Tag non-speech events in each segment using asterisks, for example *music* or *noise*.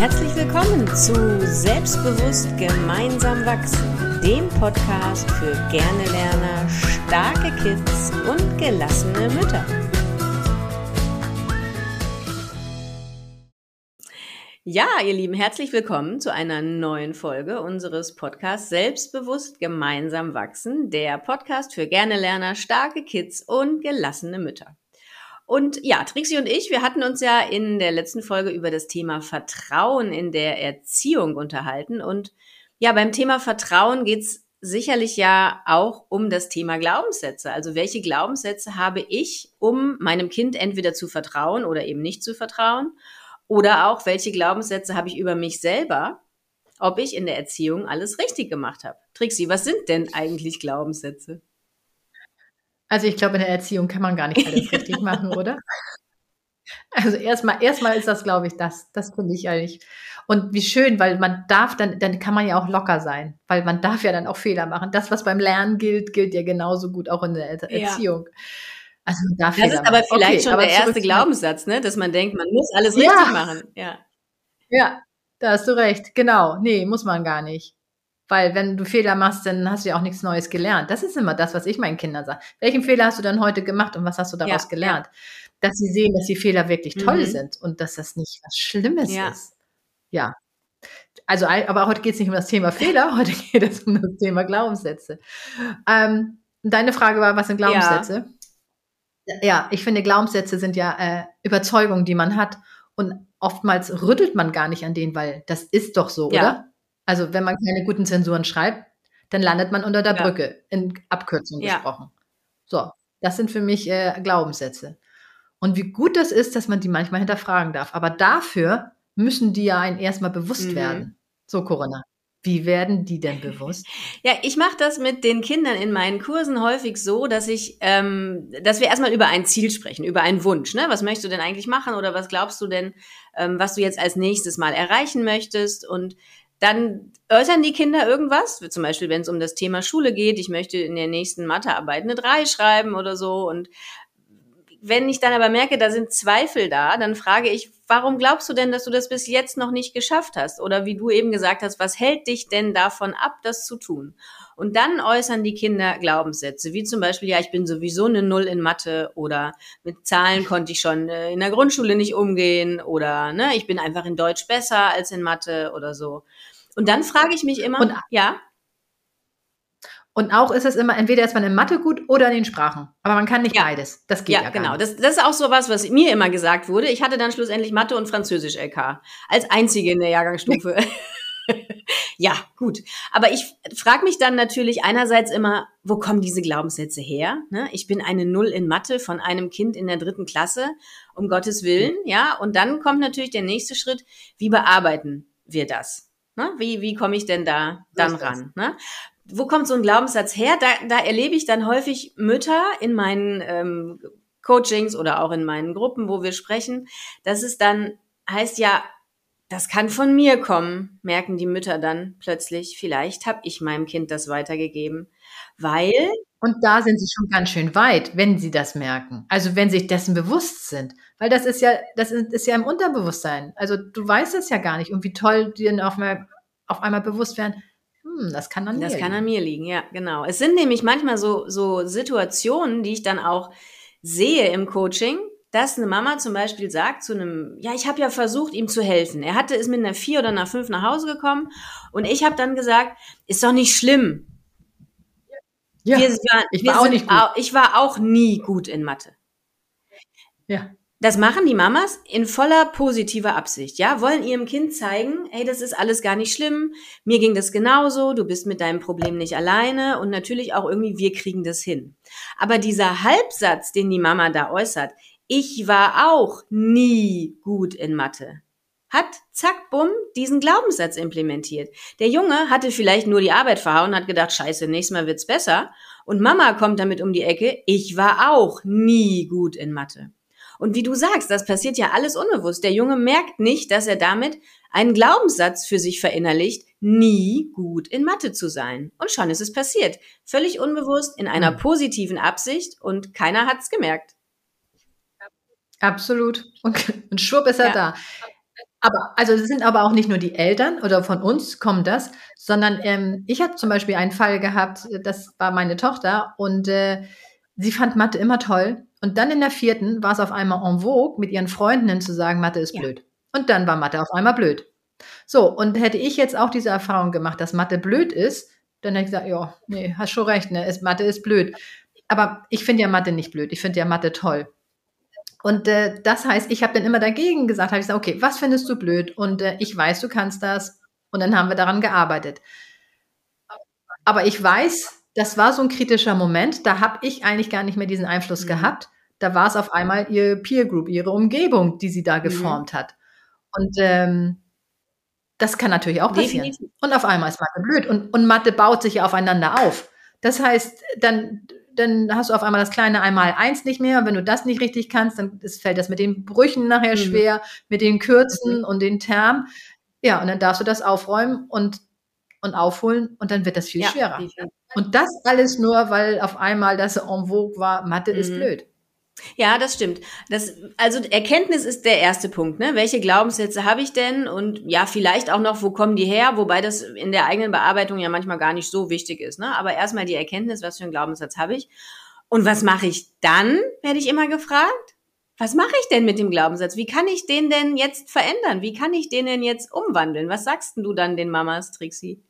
Herzlich willkommen zu Selbstbewusst gemeinsam wachsen, dem Podcast für gerne Lerner, starke Kids und gelassene Mütter. Ja, ihr Lieben, herzlich willkommen zu einer neuen Folge unseres Podcasts Selbstbewusst gemeinsam wachsen, der Podcast für gerne Lerner, starke Kids und gelassene Mütter. Und ja, Trixie und ich, wir hatten uns ja in der letzten Folge über das Thema Vertrauen in der Erziehung unterhalten. Und ja, beim Thema Vertrauen geht's sicherlich ja auch um das Thema Glaubenssätze. Also welche Glaubenssätze habe ich, um meinem Kind entweder zu vertrauen oder eben nicht zu vertrauen? Oder auch, welche Glaubenssätze habe ich über mich selber, ob ich in der Erziehung alles richtig gemacht habe? Trixie, was sind denn eigentlich Glaubenssätze? Also ich glaube, in der Erziehung kann man gar nicht alles *laughs* richtig machen, oder? Also erstmal, erstmal ist das, glaube ich, das. Das finde ich eigentlich. Und wie schön, weil man darf, dann, dann kann man ja auch locker sein, weil man darf ja dann auch Fehler machen. Das, was beim Lernen gilt, gilt ja genauso gut auch in der Erziehung. Ja. Also man darf das Fehler ist aber vielleicht okay, schon der erste Glaubenssatz, ne? dass man denkt, man muss alles richtig ja. machen. Ja. Ja, da hast du recht. Genau. Nee, muss man gar nicht. Weil wenn du Fehler machst, dann hast du ja auch nichts Neues gelernt. Das ist immer das, was ich meinen Kindern sage. Welchen Fehler hast du dann heute gemacht und was hast du daraus ja, gelernt? Ja. Dass sie sehen, dass die Fehler wirklich toll mhm. sind und dass das nicht was Schlimmes ja. ist. Ja. Also, aber heute geht es nicht um das Thema Fehler, *laughs* heute geht es um das Thema Glaubenssätze. Ähm, deine Frage war, was sind Glaubenssätze? Ja, ich finde, Glaubenssätze sind ja äh, Überzeugungen, die man hat. Und oftmals rüttelt man gar nicht an denen, weil das ist doch so, oder? Also wenn man keine guten Zensuren schreibt, dann landet man unter der ja. Brücke, in Abkürzung ja. gesprochen. So, das sind für mich äh, Glaubenssätze. Und wie gut das ist, dass man die manchmal hinterfragen darf. Aber dafür müssen die ja einen erstmal bewusst mhm. werden. So, Corinna. Wie werden die denn bewusst? *laughs* Ja, ich mache das mit den Kindern in meinen Kursen häufig so, dass ich, ähm, dass wir erstmal über ein Ziel sprechen, über einen Wunsch. Ne? Was möchtest du denn eigentlich machen oder was glaubst du denn, ähm, was du jetzt als nächstes mal erreichen möchtest? Und dann äußern die Kinder irgendwas, zum Beispiel wenn es um das Thema Schule geht, ich möchte in der nächsten Mathearbeit eine 3 schreiben oder so. Und wenn ich dann aber merke, da sind Zweifel da, dann frage ich, warum glaubst du denn, dass du das bis jetzt noch nicht geschafft hast? Oder wie du eben gesagt hast, was hält dich denn davon ab, das zu tun? Und dann äußern die Kinder Glaubenssätze, wie zum Beispiel, ja, ich bin sowieso eine Null in Mathe oder mit Zahlen konnte ich schon äh, in der Grundschule nicht umgehen oder ne, ich bin einfach in Deutsch besser als in Mathe oder so. Und dann frage ich mich immer, und, ja. Und auch ist es immer, entweder ist man in Mathe gut oder in den Sprachen. Aber man kann nicht ja. beides. Das geht ja, ja genau. Das, das ist auch so was, was mir immer gesagt wurde. Ich hatte dann schlussendlich Mathe und Französisch LK. Als einzige in der Jahrgangsstufe. *laughs* ja, gut. Aber ich frage mich dann natürlich einerseits immer, wo kommen diese Glaubenssätze her? Ne? Ich bin eine Null in Mathe von einem Kind in der dritten Klasse, um Gottes Willen, ja. Und dann kommt natürlich der nächste Schritt, wie bearbeiten wir das? Ne? Wie, wie komme ich denn da dann ran? Ne? Wo kommt so ein Glaubenssatz her? Da, da erlebe ich dann häufig Mütter in meinen ähm, Coachings oder auch in meinen Gruppen, wo wir sprechen, dass es dann heißt ja, das kann von mir kommen, merken die Mütter dann plötzlich. Vielleicht habe ich meinem Kind das weitergegeben, weil und da sind sie schon ganz schön weit, wenn sie das merken. Also wenn sie sich dessen bewusst sind. Weil das ist ja, das ist, ist ja im Unterbewusstsein. Also du weißt es ja gar nicht. Und wie toll die dann auf einmal, auf einmal bewusst werden, hm, das kann an mir liegen. Das kann an mir liegen, ja, genau. Es sind nämlich manchmal so, so Situationen, die ich dann auch sehe im Coaching, dass eine Mama zum Beispiel sagt zu einem, ja, ich habe ja versucht, ihm zu helfen. Er hatte ist mit einer vier oder einer fünf nach Hause gekommen und ich habe dann gesagt, ist doch nicht schlimm. Ja, wir waren, ich war auch nicht gut. Auch, ich war auch nie gut in Mathe. Ja. Das machen die Mamas in voller positiver Absicht, ja, wollen ihrem Kind zeigen, hey, das ist alles gar nicht schlimm, mir ging das genauso, du bist mit deinem Problem nicht alleine und natürlich auch irgendwie, wir kriegen das hin. Aber dieser Halbsatz, den die Mama da äußert, ich war auch nie gut in Mathe, hat, zack, bumm, diesen Glaubenssatz implementiert. Der Junge hatte vielleicht nur die Arbeit verhauen, hat gedacht, scheiße, nächstes Mal wird's besser. Und Mama kommt damit um die Ecke, ich war auch nie gut in Mathe. Und wie du sagst, das passiert ja alles unbewusst. Der Junge merkt nicht, dass er damit einen Glaubenssatz für sich verinnerlicht, nie gut in Mathe zu sein. Und schon ist es passiert. Völlig unbewusst, in einer hm. positiven Absicht und keiner hat's gemerkt. Absolut. Und, *laughs* und schwupp ist er ja. da. Aber, also es sind aber auch nicht nur die Eltern oder von uns kommt das, sondern ähm, ich habe zum Beispiel einen Fall gehabt, das war meine Tochter und äh, sie fand Mathe immer toll. Und dann in der vierten war es auf einmal en vogue, mit ihren Freundinnen zu sagen, Mathe ist ja. blöd. Und dann war Mathe auf einmal blöd. So, und hätte ich jetzt auch diese Erfahrung gemacht, dass Mathe blöd ist, dann hätte ich gesagt, ja, nee, hast schon recht, ne? Mathe ist blöd. Aber ich finde ja Mathe nicht blöd, ich finde ja Mathe toll. Und äh, das heißt, ich habe dann immer dagegen gesagt, habe ich gesagt, okay, was findest du blöd? Und äh, ich weiß, du kannst das. Und dann haben wir daran gearbeitet. Aber ich weiß, das war so ein kritischer Moment, da habe ich eigentlich gar nicht mehr diesen Einfluss mhm. gehabt. Da war es auf einmal ihr Peer Group, ihre Umgebung, die sie da mhm. geformt mhm. hat. Und ähm, das kann natürlich auch passieren. Definitiv. Und auf einmal ist Mathe blöd. Und, und Mathe baut sich ja aufeinander auf. Das heißt, dann dann hast du auf einmal das kleine einmal eins nicht mehr. Und wenn du das nicht richtig kannst, dann ist, fällt das mit den Brüchen nachher mhm. schwer, mit den Kürzen mhm. und den Termen. Ja, und dann darfst du das aufräumen und, und aufholen und dann wird das viel ja, schwerer. Und das alles nur, weil auf einmal das en vogue war, Mathe mhm. ist blöd. Ja, das stimmt. Das, also Erkenntnis ist der erste Punkt. Ne? Welche Glaubenssätze habe ich denn? Und ja, vielleicht auch noch, wo kommen die her? Wobei das in der eigenen Bearbeitung ja manchmal gar nicht so wichtig ist. Ne? Aber erstmal die Erkenntnis, was für einen Glaubenssatz habe ich? Und was mache ich dann, werde ich immer gefragt. Was mache ich denn mit dem Glaubenssatz? Wie kann ich den denn jetzt verändern? Wie kann ich den denn jetzt umwandeln? Was sagst du dann den Mamas, Trixie?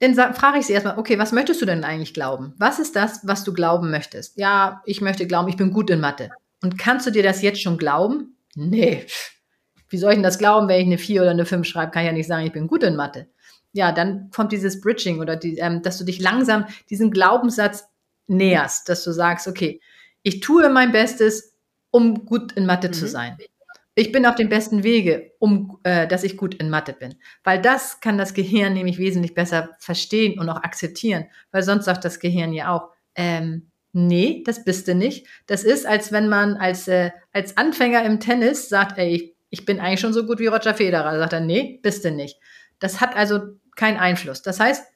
Dann frage ich sie erstmal, okay, was möchtest du denn eigentlich glauben? Was ist das, was du glauben möchtest? Ja, ich möchte glauben, ich bin gut in Mathe. Und kannst du dir das jetzt schon glauben? Nee. Wie soll ich denn das glauben, wenn ich eine 4 oder eine 5 schreibe? Kann ich ja nicht sagen, ich bin gut in Mathe. Ja, dann kommt dieses Bridging oder die, ähm, dass du dich langsam diesen Glaubenssatz näherst, dass du sagst, okay, ich tue mein Bestes, um gut in Mathe mhm. zu sein ich bin auf dem besten Wege, um, äh, dass ich gut in Mathe bin. Weil das kann das Gehirn *laughs* nämlich wesentlich besser verstehen und auch akzeptieren. Weil sonst sagt das Gehirn ja auch, ähm, nee, das bist du nicht. Das ist, als wenn man als, äh, als Anfänger im Tennis sagt, ey, ich, ich bin eigentlich schon so gut wie Roger Federer. Da sagt er, nee, bist du nicht. Das hat also keinen Einfluss. Das heißt,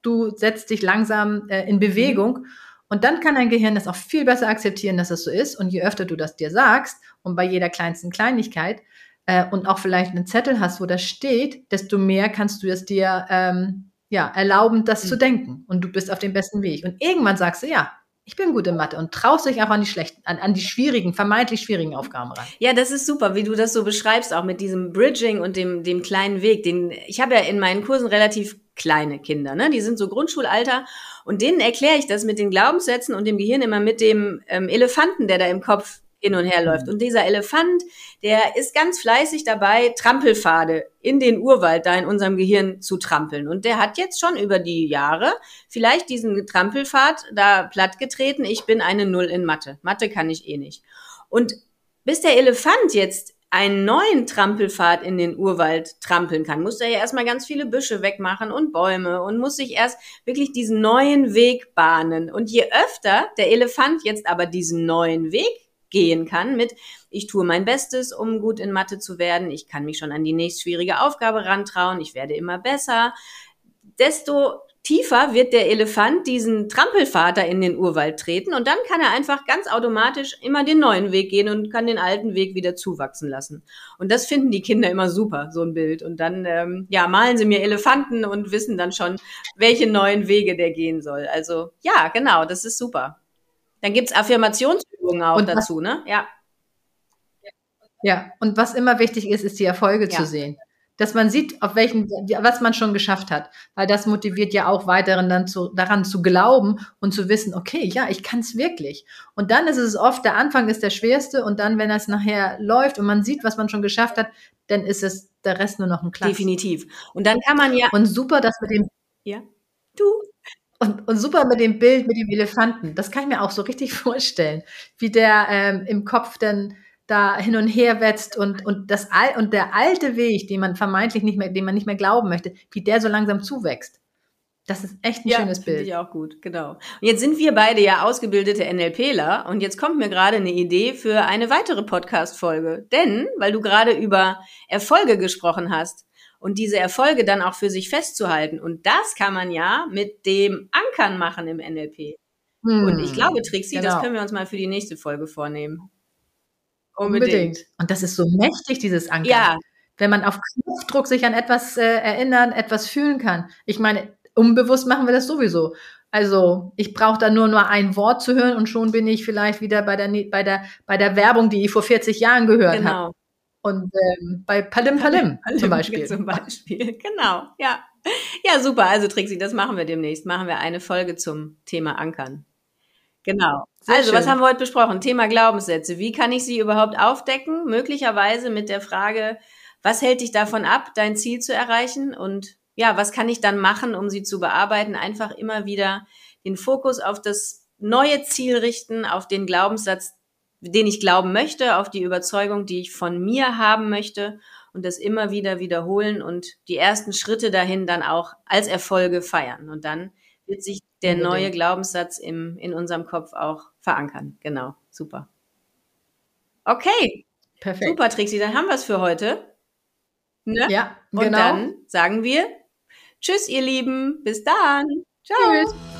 du setzt dich langsam äh, in Bewegung mhm. Und dann kann dein Gehirn das auch viel besser akzeptieren, dass es so ist. Und je öfter du das dir sagst und bei jeder kleinsten Kleinigkeit äh, und auch vielleicht einen Zettel hast, wo das steht, desto mehr kannst du es dir ähm, ja, erlauben, das mhm. zu denken. Und du bist auf dem besten Weg. Und irgendwann sagst du, ja, ich bin gut in Mathe und traust dich auch an die schlechten, an, an die schwierigen, vermeintlich schwierigen Aufgaben ran. Ja, das ist super, wie du das so beschreibst, auch mit diesem Bridging und dem, dem kleinen Weg. Den, ich habe ja in meinen Kursen relativ kleine Kinder, ne? Die sind so Grundschulalter und denen erkläre ich das mit den Glaubenssätzen und dem Gehirn immer mit dem ähm, Elefanten, der da im Kopf hin und her läuft. Und dieser Elefant, der ist ganz fleißig dabei, Trampelpfade in den Urwald da in unserem Gehirn zu trampeln. Und der hat jetzt schon über die Jahre vielleicht diesen Trampelpfad da plattgetreten. Ich bin eine Null in Mathe. Mathe kann ich eh nicht. Und bis der Elefant jetzt einen neuen Trampelpfad in den Urwald trampeln kann, muss er ja erstmal ganz viele Büsche wegmachen und Bäume und muss sich erst wirklich diesen neuen Weg bahnen. Und je öfter der Elefant jetzt aber diesen neuen Weg gehen kann mit, ich tue mein Bestes, um gut in Mathe zu werden, ich kann mich schon an die nächst schwierige Aufgabe rantrauen, ich werde immer besser, desto tiefer wird der Elefant diesen Trampelvater in den Urwald treten und dann kann er einfach ganz automatisch immer den neuen Weg gehen und kann den alten Weg wieder zuwachsen lassen. Und das finden die Kinder immer super, so ein Bild. Und dann ähm, ja, malen sie mir Elefanten und wissen dann schon, welche neuen Wege der gehen soll. Also ja, genau, das ist super. Dann gibt's Affirmationsübungen auch und dazu, ne? Ja. Ja, und was immer wichtig ist, ist die Erfolge ja. zu sehen dass man sieht, auf welchen, was man schon geschafft hat. Weil das motiviert ja auch weiteren dann zu, daran zu glauben und zu wissen, okay, ja, ich kann es wirklich. Und dann ist es oft, der Anfang ist der schwerste und dann, wenn das nachher läuft und man sieht, was man schon geschafft hat, dann ist es der Rest nur noch ein Klacks. Definitiv. Und dann kann man ja. Und super, dass mit dem. Ja. Du. Und, und super mit dem Bild, mit dem Elefanten. Das kann ich mir auch so richtig *laughs* vorstellen, wie der ähm, im Kopf dann da hin und her wetzt und, und, das, und der alte Weg, den man vermeintlich nicht mehr, den man nicht mehr glauben möchte, wie der so langsam zuwächst. Das ist echt ein ja, schönes Bild. Ja, ich auch gut, genau. Und jetzt sind wir beide ja ausgebildete NLPler und jetzt kommt mir gerade eine Idee für eine weitere Podcast-Folge. Denn, weil du gerade über Erfolge gesprochen hast und diese Erfolge dann auch für sich festzuhalten. Und das kann man ja mit dem Ankern machen im NLP. Hm, und ich glaube, Trixie, genau. das können wir uns mal für die nächste Folge vornehmen. Unbedingt. Unbedingt. Und das ist so mächtig, dieses Ankern. Ja. Wenn man auf Knopfdruck sich an etwas äh, erinnern, etwas fühlen kann. Ich meine, unbewusst machen wir das sowieso. Also ich brauche da nur nur ein Wort zu hören und schon bin ich vielleicht wieder bei der bei der bei der Werbung, die ich vor 40 Jahren gehört genau. habe. Und ähm, bei Palim Palim, *laughs* Palim zum Beispiel. Zum Beispiel, *laughs* genau, ja. Ja, super. Also Trixie, das machen wir demnächst. Machen wir eine Folge zum Thema Ankern. Genau. Sehr also, schön. was haben wir heute besprochen? Thema Glaubenssätze. Wie kann ich sie überhaupt aufdecken? Möglicherweise mit der Frage, was hält dich davon ab, dein Ziel zu erreichen? Und ja, was kann ich dann machen, um sie zu bearbeiten? Einfach immer wieder den Fokus auf das neue Ziel richten, auf den Glaubenssatz, den ich glauben möchte, auf die Überzeugung, die ich von mir haben möchte und das immer wieder wiederholen und die ersten Schritte dahin dann auch als Erfolge feiern. Und dann wird sich der neue Glaubenssatz im, in unserem Kopf auch verankern. Genau, super. Okay, Perfekt. super, Trixie, dann haben wir es für heute. Ne? Ja, genau. Und dann sagen wir Tschüss, ihr Lieben. Bis dann. Ciao. Tschüss.